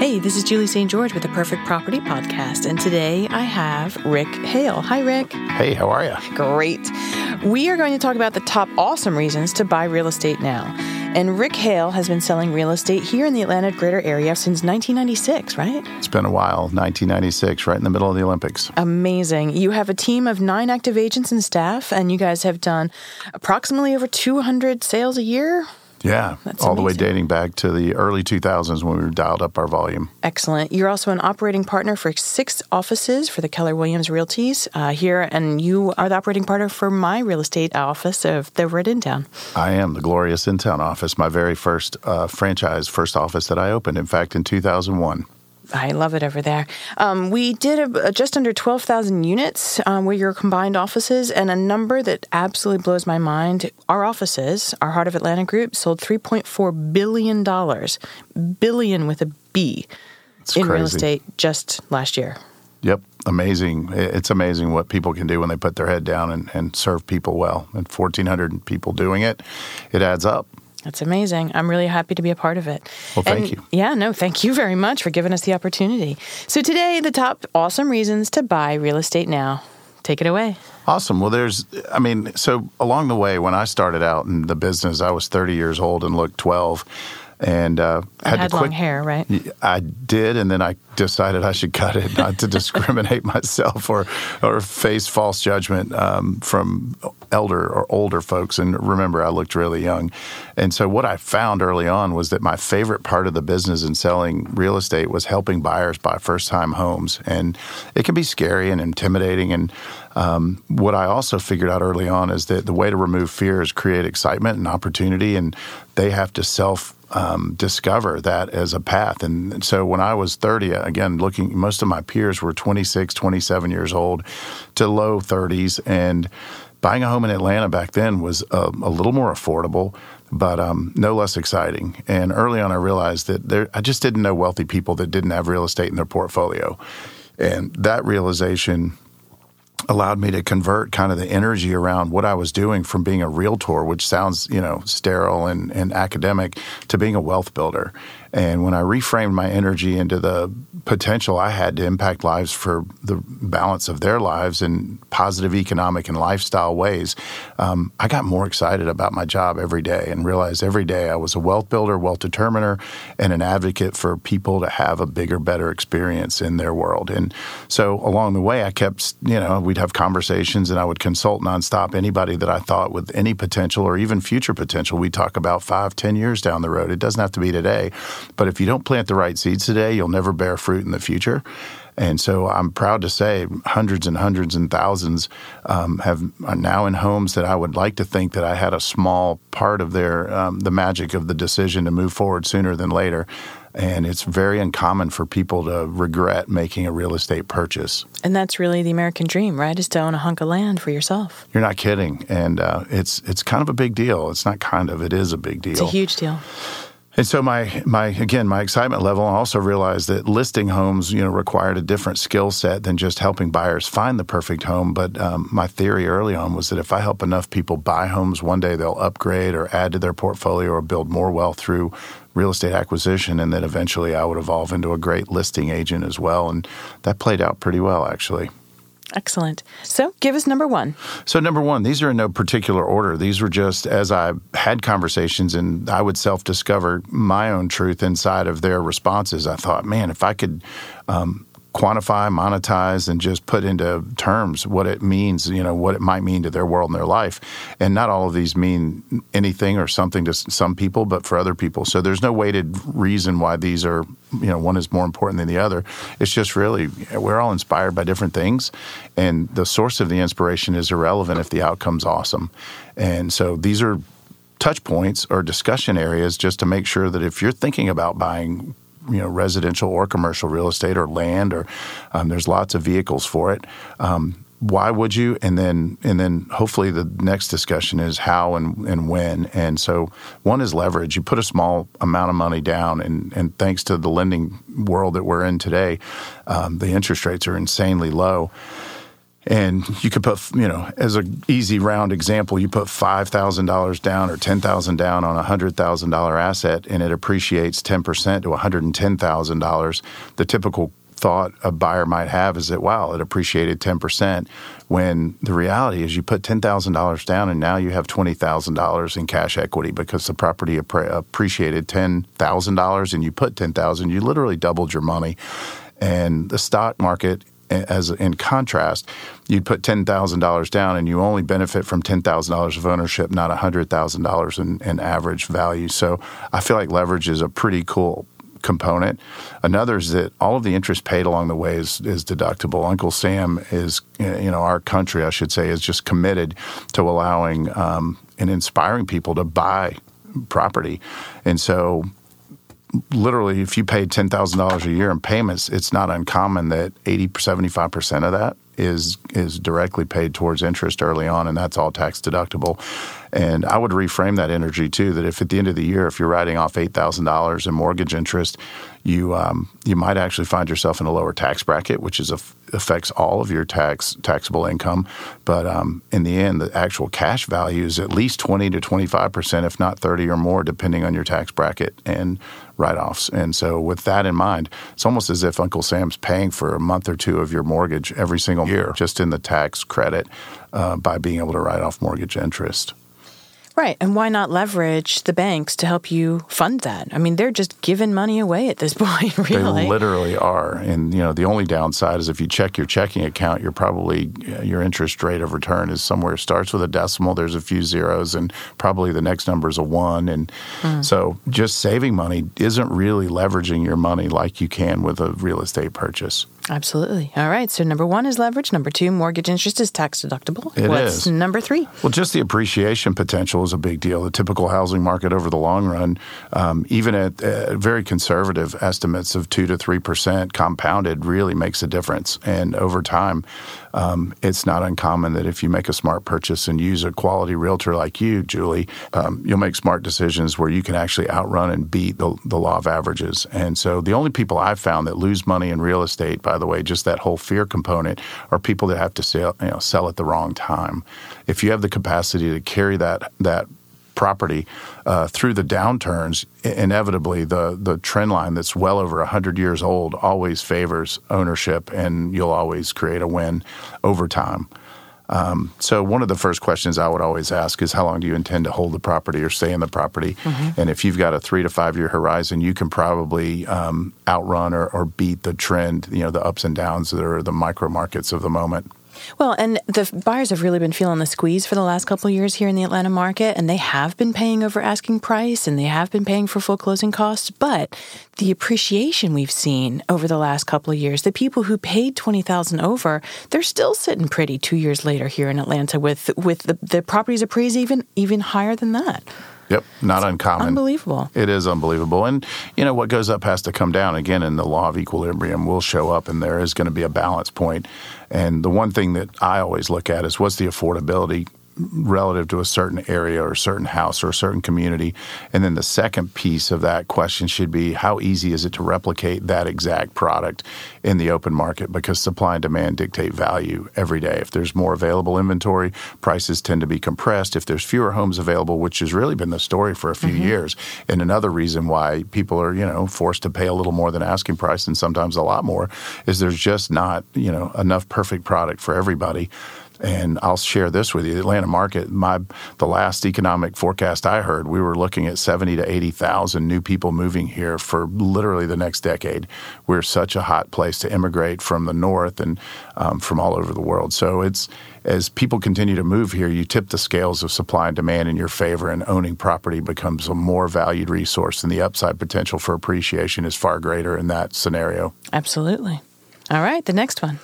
Hey, this is Juli St. George with the Perfect Property Podcast, and today I have Rick Hale. Hi, Rick. Hey, how are you? Great. We are going to talk about the top awesome reasons to buy real estate now. And Rick Hale has been selling real estate here in the Atlanta greater area since 1996, right? It's been a while, 1996, right in the middle of the Olympics. Amazing. You have a team of nine active agents and staff, and you guys have done approximately over 200 sales a year. Yeah, That's all the way amazing. dating back to the early 2000s when we dialed up our volume. Excellent. You're also an operating partner for six offices for the Keller Williams Realties uh, here, and you are the operating partner for my real estate office of the Red In Town. I am the glorious in town office, my very first uh, franchise, first office that I opened, in fact, in 2001. I love it over there. Um, we did a, a just under 12,000 units um, were your combined offices, and a number that absolutely blows my mind. Our offices, our Heart of Atlanta group, sold $3.4 billion, billion with a B, It's in real estate just last year. Yep, amazing. It's amazing what people can do when they put their head down and, and serve people well. And 1,400 people doing it, it adds up. That's amazing. I'm really happy to be a part of it. Well, thank And, you. Yeah, no, thank you very much for giving us the opportunity. So, today, the top awesome reasons to buy real estate now. Take it away. Awesome. Well, there's, I mean, so along the way, when I started out in the business, I was 30 years old and looked 12, and uh, had, had long hair, right? I did, and then I decided I should cut it, not to discriminate myself or or face false judgment um, from elder or older folks. And remember, I looked really young, and so what I found early on was that my favorite part of the business in selling real estate was helping buyers buy first time homes, and it can be scary and intimidating. And um, what I also figured out early on is that the way to remove fear is create excitement and opportunity, and they have to self um, discover that as a path. And so when I was 30, again, looking, most of my peers were 26, 27 years old to low 30s. And buying a home in Atlanta back then was a, a little more affordable, but um, no less exciting. And early on, I realized that there, I just didn't know wealthy people that didn't have real estate in their portfolio. And that realization allowed me to convert kind of the energy around what I was doing from being a realtor, which sounds, you know, sterile and, and academic, to being a wealth builder. And when I reframed my energy into the potential I had to impact lives for the balance of their lives in positive economic and lifestyle ways, um, I got more excited about my job every day and realized every day I was a wealth builder, wealth determiner, and an advocate for people to have a bigger, better experience in their world. And so along the way, I kept, you know, we'd have conversations and I would consult nonstop anybody that I thought with any potential or even future potential. We talk about five, ten years down the road. It doesn't have to be today. But if you don't plant the right seeds today, you'll never bear fruit in the future. And so I'm proud to say hundreds and hundreds and thousands um, have are now in homes that I would like to think that I had a small part of their um, the magic of the decision to move forward sooner than later. And it's very uncommon for people to regret making a real estate purchase. And that's really the American dream, right? Is to own a hunk of land for yourself. You're not kidding, and uh, it's it's kind of a big deal. It's not kind of, it is a big deal. It's a huge deal. And so my my again my excitement level. I also realized that listing homes, you know, required a different skill set than just helping buyers find the perfect home. But um, my theory early on was that if I help enough people buy homes, one day they'll upgrade or add to their portfolio or build more wealth through real estate acquisition, and then eventually I would evolve into a great listing agent as well. And that played out pretty well, actually. Excellent. So, give us number one. So, number one, these are in no particular order. These were just as I had conversations and I would self discover my own truth inside of their responses. I thought, man, if I could um, quantify, monetize, and just put into terms what it means, you know, what it might mean to their world and their life. And not all of these mean anything or something to some people, but for other people. So there's no weighted reason why these are, you know, one is more important than the other. It's just really, we're all inspired by different things. And the source of the inspiration is irrelevant if the outcome's awesome. And so these are touch points or discussion areas just to make sure that if you're thinking about buying you know residential or commercial real estate or land or um, there's lots of vehicles for it. Um, why would you? And then and then hopefully the next discussion is how and, and when. And so one is leverage. You put a small amount of money down and and thanks to the lending world that we're in today um, the interest rates are insanely low And you could put, you know, as an easy round example, you put $5,000 down or $10000 down on a $100,000 asset and it appreciates 10% to $110,000. The typical thought a buyer might have is that, wow, it appreciated 10%, when the reality is you put $10,000 down and now you have $20,000 in cash equity because the property appreciated $10,000 and you put 10000 you literally doubled your money. And the stock market as in contrast, you'd put ten thousand dollars down, and you only benefit from ten thousand dollars of ownership, not hundred thousand dollars in, average value. So I feel like leverage is a pretty cool component. Another is that all of the interest paid along the way is, is deductible. Uncle Sam is, you know, our country, I should say, is just committed to allowing um, and inspiring people to buy property. And so literally, if you paid $10,000 a year in payments, it's not uncommon that 80, 75% of that is is directly paid towards interest early on, and that's all tax deductible. And I would reframe that energy too. That if at the end of the year, if you're writing off eight thousand dollars in mortgage interest, you um, you might actually find yourself in a lower tax bracket, which is a, affects all of your tax taxable income. But um, in the end, the actual cash value is at least twenty to twenty five percent, if not thirty or more, depending on your tax bracket and write offs. And so, with that in mind, it's almost as if Uncle Sam's paying for a month or two of your mortgage every single year, just in the tax credit uh, by being able to write off mortgage interest. Right. And why not leverage the banks to help you fund that? I mean, they're just giving money away at this point, really. They literally are. And, you know, the only downside is if you check your checking account, you're probably, your interest rate of return is somewhere starts with a decimal, there's a few zeros, and probably the next number is a one. And mm. so just saving money isn't really leveraging your money like you can with a real estate purchase. Absolutely. All right. So number one is leverage. Number two, mortgage interest is tax deductible. It What's is. number three? Well, just the appreciation potential is a big deal. The typical housing market over the long run, um, even at uh, very conservative estimates of two to three percent compounded, really makes a difference. And over time, um, it's not uncommon that if you make a smart purchase and use a quality realtor like you, Juli, um, you'll make smart decisions where you can actually outrun and beat the, the law of averages. And so the only people I've found that lose money in real estate, by the way, just that whole fear component, are people that have to sell, you know, sell at the wrong time. If you have the capacity to carry that that property uh, through the downturns, inevitably the the trend line that's well over hundred years old always favors ownership, and you'll always create a win over time. Um, so one of the first questions I would always ask is how long do you intend to hold the property or stay in the property? Mm-hmm. And if you've got a three to five year horizon, you can probably um, outrun or, or beat the trend, you know, the ups and downs that are the micro markets of the moment. Well, and the buyers have really been feeling the squeeze for the last couple of years here in the Atlanta market, and they have been paying over asking price and they have been paying for full closing costs. But the appreciation we've seen over the last couple of years, the people who paid twenty thousand over, they're still sitting pretty two years later here in Atlanta with with the, the properties appraised even even higher than that. Yep, not it's uncommon. Unbelievable. It is unbelievable. And, you know, what goes up has to come down. Again, and the law of equilibrium will show up, and there is going to be a balance point. And the one thing that I always look at is what's the affordability relative to a certain area or a certain house or a certain community. And then the second piece of that question should be how easy is it to replicate that exact product in the open market because supply and demand dictate value every day. If there's more available inventory, prices tend to be compressed. If there's fewer homes available, which has really been the story for a few mm-hmm. years, and another reason why people are, you know, forced to pay a little more than asking price and sometimes a lot more is there's just not, you know, enough perfect product for everybody. And I'll share this with you. The Atlanta market, my the last economic forecast I heard, we were looking at 70 to 80,000 new people moving here for literally the next decade. We're such a hot place to immigrate from the north and um, from all over the world. So it's as people continue to move here, you tip the scales of supply and demand in your favor, and owning property becomes a more valued resource, and the upside potential for appreciation is far greater in that scenario. Absolutely. All right, the next one.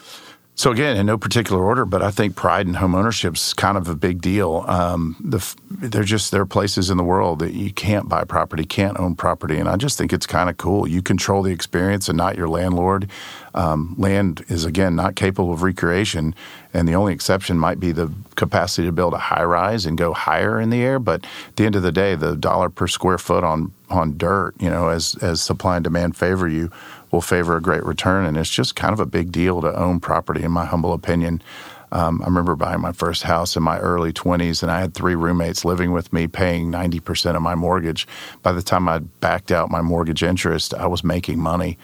So again, in no particular order, but I think pride in home ownership is kind of a big deal. Um, the, they're just there are places in the world that you can't buy property, can't own property, and I just think it's kind of cool. You control the experience and not your landlord. Um, land is again not capable of recreation, and the only exception might be the capacity to build a high rise and go higher in the air. But at the end of the day, the dollar per square foot on on dirt, you know, as as supply and demand favor you will favor a great return. And it's just kind of a big deal to own property, in my humble opinion. Um, I remember buying my first house in my early 20s, and I had three roommates living with me, paying 90% of my mortgage. By the time I backed out my mortgage interest, I was making money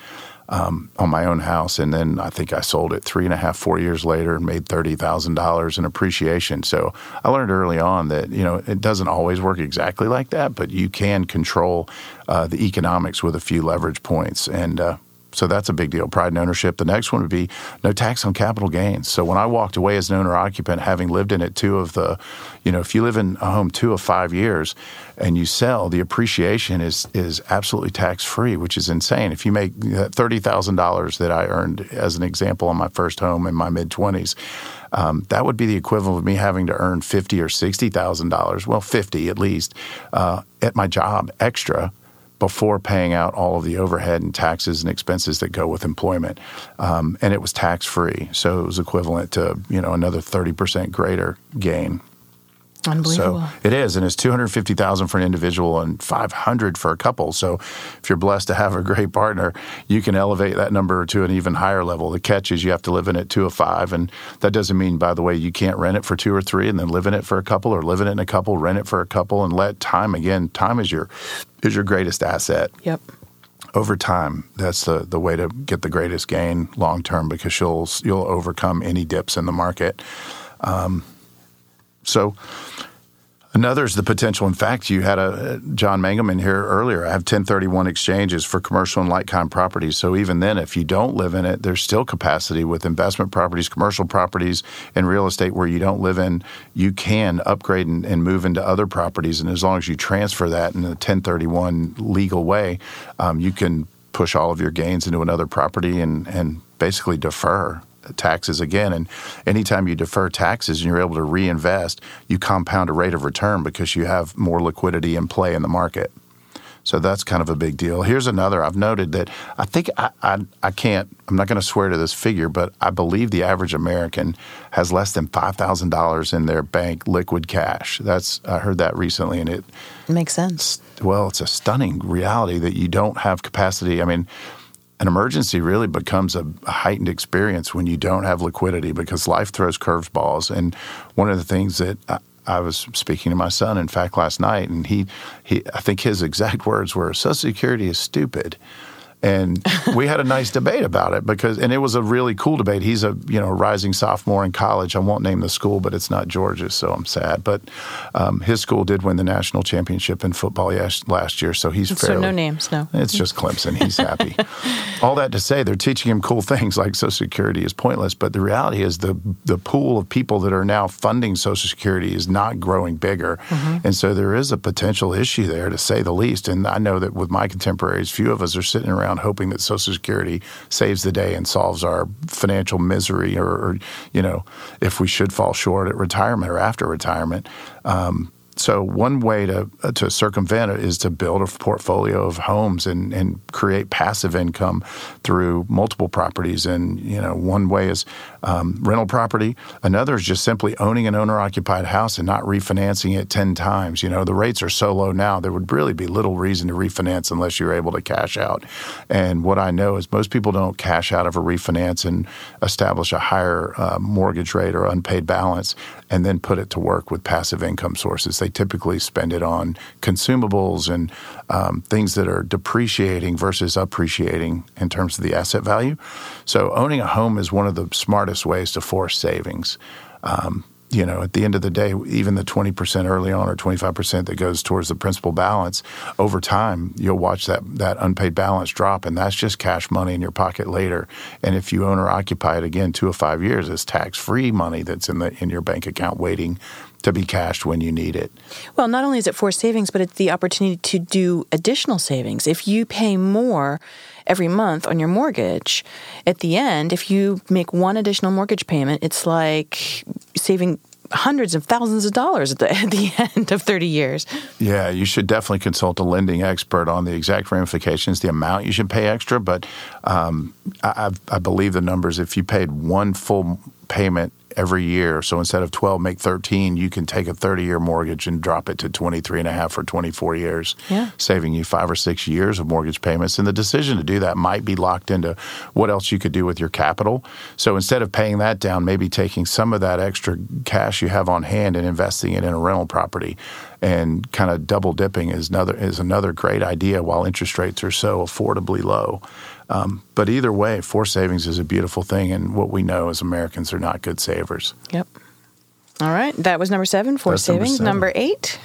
um, on my own house. And then I think I sold it three and a half, four years later and made $30,000 in appreciation. So I learned early on that, you know, it doesn't always work exactly like that, but you can control uh, the economics with a few leverage points. And, uh, so that's a big deal. Pride and ownership. The next one would be no tax on capital gains. So when I walked away as an owner occupant, having lived in it two of the, you know, if you live in a home two of five years and you sell, the appreciation is is absolutely tax free, which is insane. If you make thirty thousand dollars that I earned as an example on my first home in my mid twenties. Um, that would be the equivalent of me having to earn fifty or sixty thousand dollars, well, fifty at least, uh, at my job extra before paying out all of the overhead and taxes and expenses that go with employment. Um, and it was tax free. So it was equivalent to, you know, another 30% greater gain Unbelievable. So it is, and it's two hundred fifty thousand for an individual and five hundred for a couple. So if you're blessed to have a great partner, you can elevate that number to an even higher level. The catch is you have to live in it two of five, and that doesn't mean, by the way, you can't rent it for two or three and then live in it for a couple, or live in it in a couple, rent it for a couple, and let time again. Time is your is your greatest asset. Yep over time, that's the, the way to get the greatest gain long term because you'll you'll overcome any dips in the market. Um, so another is the potential. In fact, you had a John Mangelman here earlier. I have 1031 exchanges for commercial and like kind properties. So even then, if you don't live in it, there's still capacity with investment properties, commercial properties, and real estate where you don't live in. You can upgrade and, and move into other properties, and as long as you transfer that in a 1031 legal way, um, you can push all of your gains into another property and and basically defer taxes again. And anytime you defer taxes and you're able to reinvest, you compound a rate of return because you have more liquidity in play in the market. So that's kind of a big deal. Here's another. I've noted that I think I, I, I can't, I'm not going to swear to this figure, but I believe the average American has less than $5,000 in their bank liquid cash. That's, I heard that recently and it makes sense. Well, it's a stunning reality that you don't have capacity. I mean, an emergency really becomes a, heightened experience when you don't have liquidity because life throws curveballs. And one of the things that I, I was speaking to my son, in fact, last night, and he, he, I think his exact words were, "Social Security is stupid." And we had a nice debate about it because and it was a really cool debate. He's a you know rising sophomore in college. I won't name the school but it's not georgia so i'm sad. But um, his school did win the national championship in football last year so he's so no names no. It's just clemson. He's happy. All that to say they're teaching him cool things like social security is pointless but the reality is the the pool of people that are now funding social security is not growing bigger. Mm-hmm. and so there is a potential issue there to say the least. And i know that with my contemporaries few of us are sitting around around hoping that Social Security saves the day and solves our financial misery, or, or you know, if we should fall short at retirement or after retirement. Um, so one way to uh, to circumvent it is to build a portfolio of homes and, and create passive income through multiple properties. And you know, one way is um, rental property. Another is just simply owning an owner occupied house and not refinancing it ten times. You know, the rates are so low now there would really be little reason to refinance unless you're able to cash out. And what I know is most people don't cash out of a refinance and establish a higher uh, mortgage rate or unpaid balance and then put it to work with passive income sources. They typically spend it on consumables and um, things that are depreciating versus appreciating in terms of the asset value. So, owning a home is one of the smartest ways to force savings. Um, you know, at the end of the day, even the 20% early on or 25% that goes towards the principal balance, over time, you'll watch that, that unpaid balance drop, and that's just cash money in your pocket later. And if you own or occupy it again two or five years, it's tax free money that's in, the, in your bank account waiting to be cashed when you need it. Well, not only is it for savings, but it's the opportunity to do additional savings. If you pay more every month on your mortgage, at the end, if you make one additional mortgage payment, it's like saving hundreds of thousands of dollars at the, at the end of 30 years. Yeah, you should definitely consult a lending expert on the exact ramifications, the amount you should pay extra. But um, I, I believe the numbers, if you paid one full payment every year. So instead of 12, make 13, you can take a 30 year mortgage and drop it to 23 and a half or 24 years, yeah. saving you five or six years of mortgage payments. And the decision to do that might be locked into what else you could do with your capital. So instead of paying that down, maybe taking some of that extra cash you have on hand and investing it in a rental property and kind of double dipping is another is another great idea while interest rates are so affordably low. Um, but either way, forced savings is a beautiful thing, and what we know is Americans are not good savers. Yep. All right, that was number seven, forced savings. Number, number eight,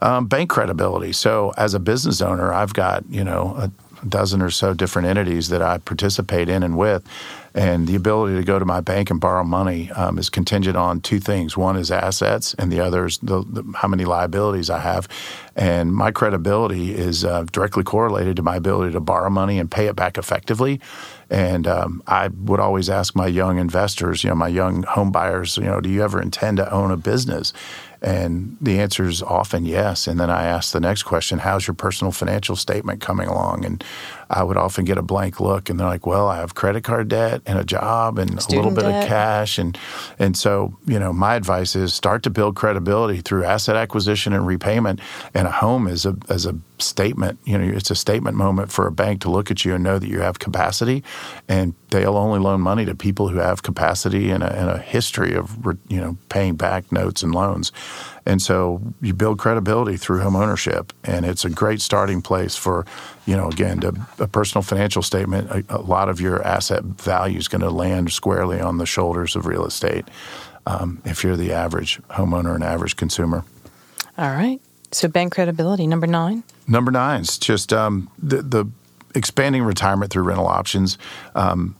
um, bank credibility. So, as a business owner, I've got you know a dozen or so different entities that I participate in and with. And the ability to go to my bank and borrow money um, is contingent on two things. One is assets, and the other is the, the, how many liabilities I have. And my credibility is uh, directly correlated to my ability to borrow money and pay it back effectively. And um, I would always ask my young investors, you know, my young home buyers, you know, do you ever intend to own a business? And the answer is often yes. And then I ask the next question, how's your personal financial statement coming along? And I would often get a blank look and they're like, well, I have credit card debt and a job and Student a little bit debt. of cash. And, and so, you know, my advice is start to build credibility through asset acquisition and repayment. And a home is a, as a statement, you know, it's a statement moment for a bank to look at you and know that you have capacity. And they'll only loan money to people who have capacity and a, and a history of, you know, paying back notes and loans. And so you build credibility through home ownership, and it's a great starting place for, you know, again, to, a personal financial statement. A, a, lot of your asset value is going to land squarely on the shoulders of real estate um, if you're the average homeowner and average consumer. All right. So bank credibility, number nine. Number nine is just um, the, the expanding retirement through rental options. Um,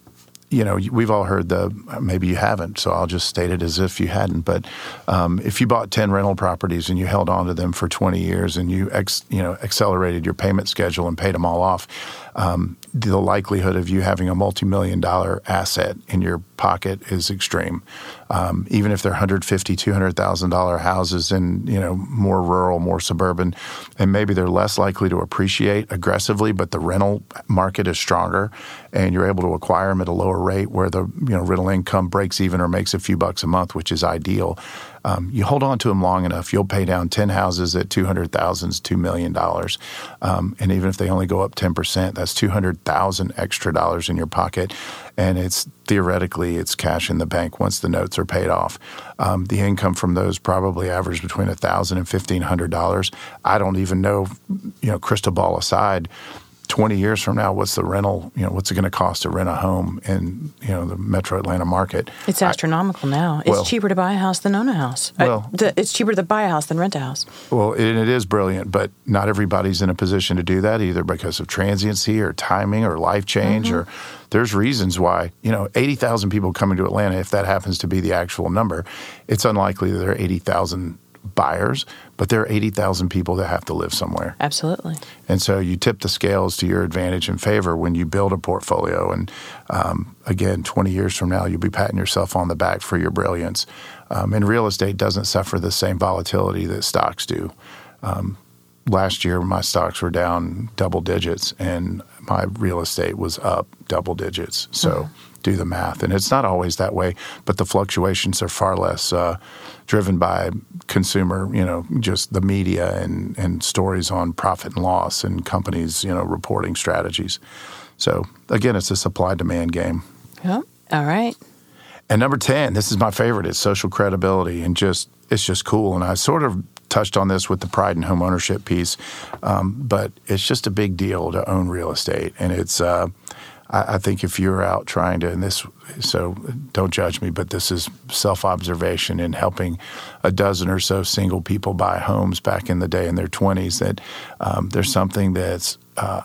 you know, we've all heard the maybe you haven't, so I'll just state it as if you hadn't. But um, if you bought ten rental properties and you held on to them for twenty years and you ex, you know accelerated your payment schedule and paid them all off, um, the likelihood of you having a multi-million dollar asset in your pocket is extreme. Um, even if they're 150, 200,000 dollar houses in you know more rural, more suburban, and maybe they're less likely to appreciate aggressively, but the rental market is stronger, and you're able to acquire them at a lower rate where the you know rental income breaks even or makes a few bucks a month, which is ideal. Um, you hold on to them long enough, you'll pay down 10 houses at 200,000 $2 million. Um, and even if they only go up 10%, that's 200,000 extra dollars in your pocket. And it's theoretically, it's cash in the bank once the notes are paid off. Um, the income from those probably average between $1,000 and $1,500. I don't even know, you know, crystal ball aside, 20 years from now, what's the rental, you know, what's it going to cost to rent a home in, you know, the metro Atlanta market? It's astronomical I, now. It's well, cheaper to buy a house than own a house. Well, uh, it's cheaper to buy a house than rent a house. Well, it, it is brilliant, but not everybody's in a position to do that either because of transiency or timing or life change mm-hmm. or there's reasons why, you know, 80,000 people coming to Atlanta, if that happens to be the actual number, it's unlikely that there are 80,000 buyers, but there are 80,000 people that have to live somewhere. Absolutely. And so you tip the scales to your advantage and favor when you build a portfolio. And um, again, 20 years from now, you'll be patting yourself on the back for your brilliance. Um, and real estate doesn't suffer the same volatility that stocks do. Um, last year, my stocks were down double digits, and my real estate was up double digits. So mm-hmm. Do the math. And it's not always that way, but the fluctuations are far less. Uh, driven by consumer, you know, just the media and, and stories on profit and loss and companies, you know, reporting strategies. So again, it's a supply demand game. Yeah. All right. And number 10, this is my favorite, it's social credibility and just it's just cool. And I sort of touched on this with the pride and home ownership piece, um, but it's just a big deal to own real estate. And it's, uh, I, I think if you're out trying to, and this, so don't judge me, but this is self observation in helping a dozen or so single people buy homes back in the day in their 20s, that um, there's something that's uh,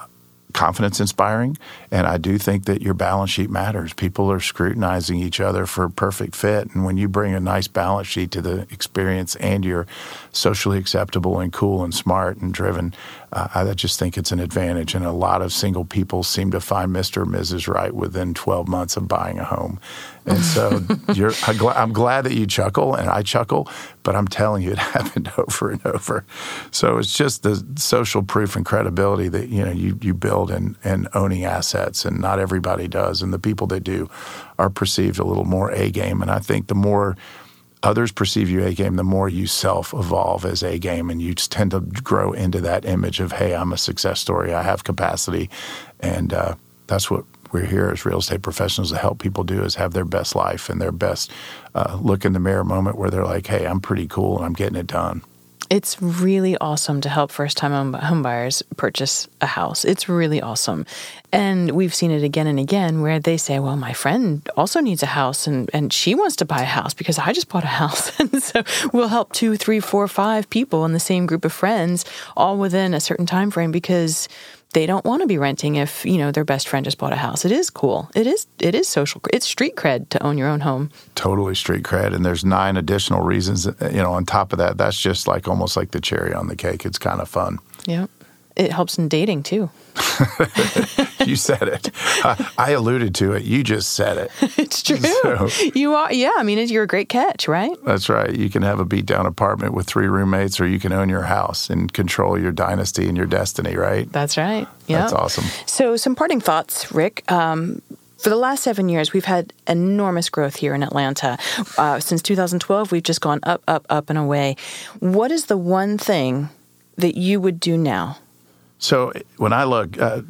confidence inspiring. And I do think that your balance sheet matters. People are scrutinizing each other for perfect fit. And when you bring a nice balance sheet to the experience and you're socially acceptable and cool and smart and driven, uh, I just think it's an advantage. And a lot of single people seem to find Mr. or Mrs. Right within 12 months of buying a home. And so I'm glad that you chuckle and I chuckle, but I'm telling you, it happened over and over. So it's just the social proof and credibility that you know you you build in in owning assets, and not everybody does, and the people that do are perceived a little more a game. And I think the more others perceive you a game, the more you self evolve as a game, and you just tend to grow into that image of, hey, I'm a success story, I have capacity, and uh, that's what we're here as real estate professionals to help people do is have their best life and their best uh, look in the mirror moment where they're like, hey, I'm pretty cool and I'm getting it done. It's really awesome to help first time home buyers purchase a house. It's really awesome. And we've seen it again and again where they say, well, my friend also needs a house and, and she wants to buy a house because I just bought a house. and so we'll help two, three, four, five people in the same group of friends all within a certain time frame because they don't want to be renting if you know their best friend just bought a house. It is cool. It is it is social. It's street cred to own your own home. Totally street cred, and there's nine additional reasons. Uh, you know, on top of that, that's just like almost like the cherry on the cake. It's kind of fun. Yeah, it helps in dating too. you said it. I, I, alluded to it. You just said it. It's true. So, you are. Yeah, I mean, you're a great catch, right? That's right. You can have a beat down apartment with three roommates, or you can own your house and control your dynasty and your destiny. Right. That's right. Yeah. That's awesome. So, some parting thoughts, Rick. Um, for the last seven years, we've had enormous growth here in Atlanta. Uh, since 2012, we've just gone up, up, up, and away. What is the one thing that you would do now? So when I look, uh,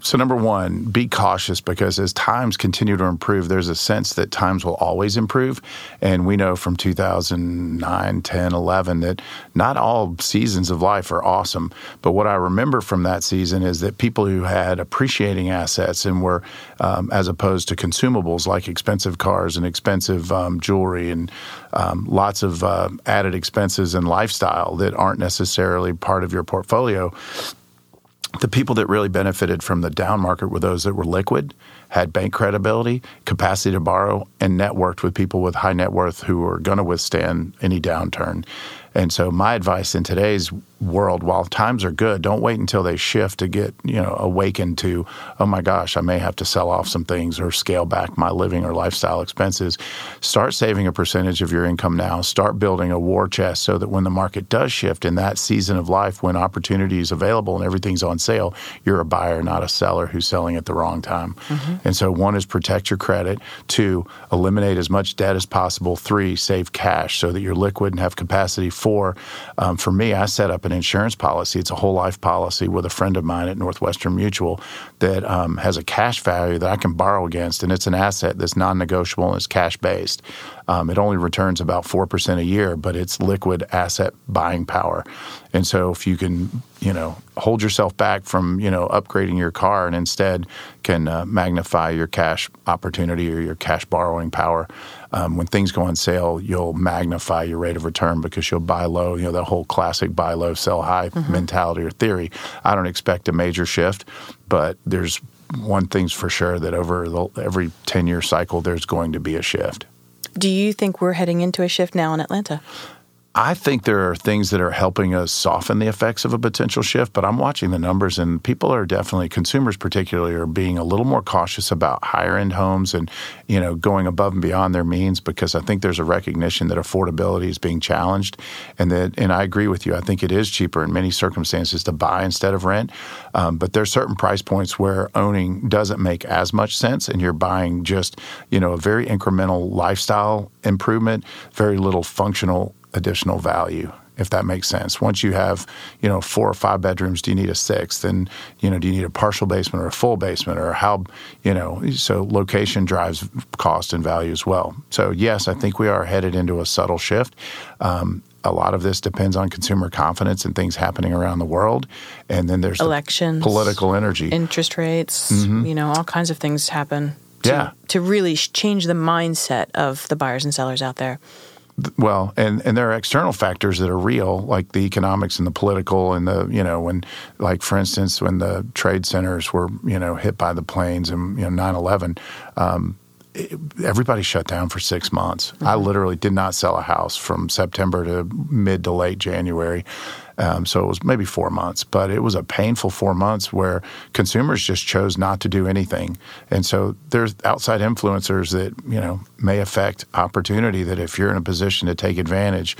so number one, be cautious because as times continue to improve, there's a sense that times will always improve. And we know from 2009, 10, 11 that not all seasons of life are awesome. But what I remember from that season is that people who had appreciating assets and were, um, as opposed to consumables like expensive cars and expensive um, jewelry and um, lots of uh, added expenses and lifestyle that aren't necessarily part of your portfolio the people that really benefited from the down market were those that were liquid, had bank credibility, capacity to borrow, and networked with people with high net worth who were going to withstand any downturn. And so my advice in today's world, while times are good, don't wait until they shift to get, you know, awakened to, oh my gosh, I may have to sell off some things or scale back my living or lifestyle expenses. Start saving a percentage of your income now. Start building a war chest so that when the market does shift in that season of life when opportunity is available and everything's on sale, you're a buyer, not a seller who's selling at the wrong time. Mm-hmm. And so one is protect your credit, two, eliminate as much debt as possible, three, save cash so that you're liquid and have capacity before. Um, for me, I set up an insurance policy. It's a whole life policy with a friend of mine at Northwestern Mutual that um, has a cash value that I can borrow against, and it's an asset that's non negotiable and it's cash based. Um, it only returns about 4% a year, but it's liquid asset buying power. And so if you can, you know, hold yourself back from, you know, upgrading your car and instead can uh, magnify your cash opportunity or your cash borrowing power, um, when things go on sale, you'll magnify your rate of return because you'll buy low, you know, the whole classic buy low, sell high mm-hmm. mentality or theory. I don't expect a major shift, but there's one thing's for sure that over the, every 10 year cycle, there's going to be a shift. Do you think we're heading into a shift now in Atlanta? I think there are things that are helping us soften the effects of a potential shift, but I'm watching the numbers and people are definitely consumers particularly are being a little more cautious about higher end homes and you know going above and beyond their means because I think there's a recognition that affordability is being challenged and that and I agree with you. I think it is cheaper in many circumstances to buy instead of rent, um, but there's certain price points where owning doesn't make as much sense and you're buying just you know a very incremental lifestyle improvement, very little functional additional value if that makes sense. Once you have, you know, four or five bedrooms, do you need a sixth? And, you know, do you need a partial basement or a full basement or how, you know, so location drives cost and value as well. So, yes, I think we are headed into a subtle shift. Um, a lot of this depends on consumer confidence and things happening around the world. And then there's elections, the political energy, interest rates, mm-hmm. you know, all kinds of things happen. To, yeah. to really change the mindset of the buyers and sellers out there well, and and there are external factors that are real, like the economics and the political and the you know when like for instance when the trade centers were you know hit by the planes and you know 9/11. Um, everybody shut down for six months. Mm-hmm. I literally did not sell a house from September to mid to late January. Um, so it was maybe four months, but it was a painful four months where consumers just chose not to do anything. And so there's outside influencers that, you know, may affect opportunity that if you're in a position to take advantage,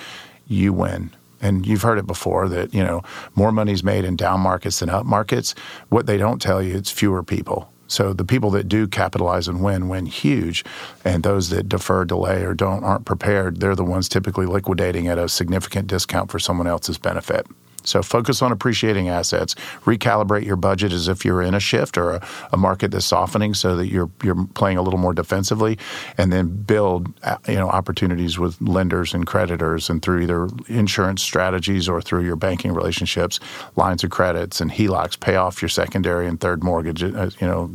you win. And you've heard it before that, you know, more money's made in down markets than up markets. What they don't tell you, it's fewer people. So the people that do capitalize and win win huge, and those that defer, delay, or don't aren't prepared, they're the ones typically liquidating at a significant discount for someone else's benefit. So focus on appreciating assets. Recalibrate your budget as if you're in a shift or a, a, market that's softening, so that you're you're playing a little more defensively, and then build uh, you know opportunities with lenders and creditors, and through either insurance strategies or through your banking relationships, lines of credits and HELOCs. Pay off your secondary and third mortgage. Uh, you know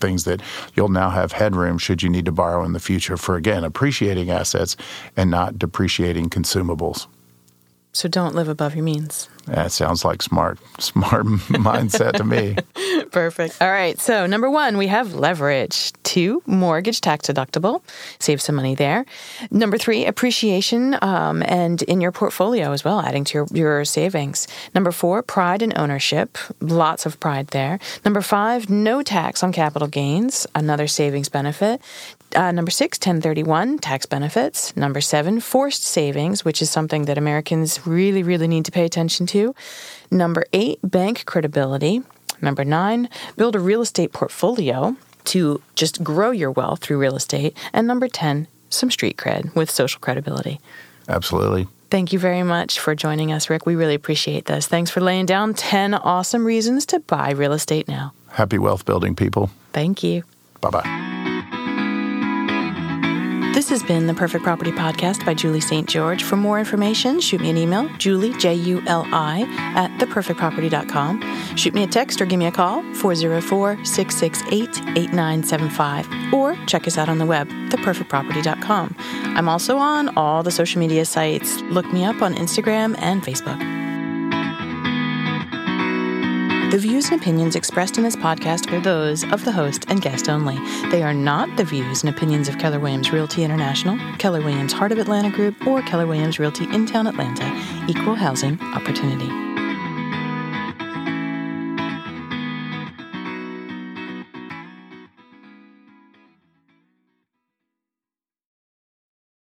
things that you'll now have headroom should you need to borrow in the future for again appreciating assets and not depreciating consumables. So don't live above your means. That sounds like smart, smart mindset to me. Perfect. All right. So number one, we have leverage. Two, mortgage tax deductible. Save some money there. Number three, appreciation um, and in your portfolio as well, adding to your, your savings. Number four, pride and ownership. Lots of pride there. Number five, no tax on capital gains. Another savings benefit. Uh, number six, 1031, tax benefits. Number seven, forced savings, which is something that Americans really, really need to pay attention to. Number eight, bank credibility. Number nine, build a real estate portfolio to just grow your wealth through real estate. And number 10, some street cred with social credibility. Absolutely. Thank you very much for joining us, Rick. We really appreciate this. Thanks for laying down 10 awesome reasons to buy real estate now. Happy wealth building, people. Thank you. Bye bye. This has been the Perfect Property Podcast by Juli St. George. For more information, shoot me an email, Juli, J U L I, at theperfectproperty.com. Shoot me a text or give me a call, 404 668 8975. Or check us out on the web, theperfectproperty.com. I'm also on all the social media sites. Look me up on Instagram and Facebook. The views and opinions expressed in this podcast are those of the host and guest only. They are not the views and opinions of Keller Williams Realty International, Keller Williams Heart of Atlanta Group, or Keller Williams Realty in Town Atlanta, Equal Housing Opportunity.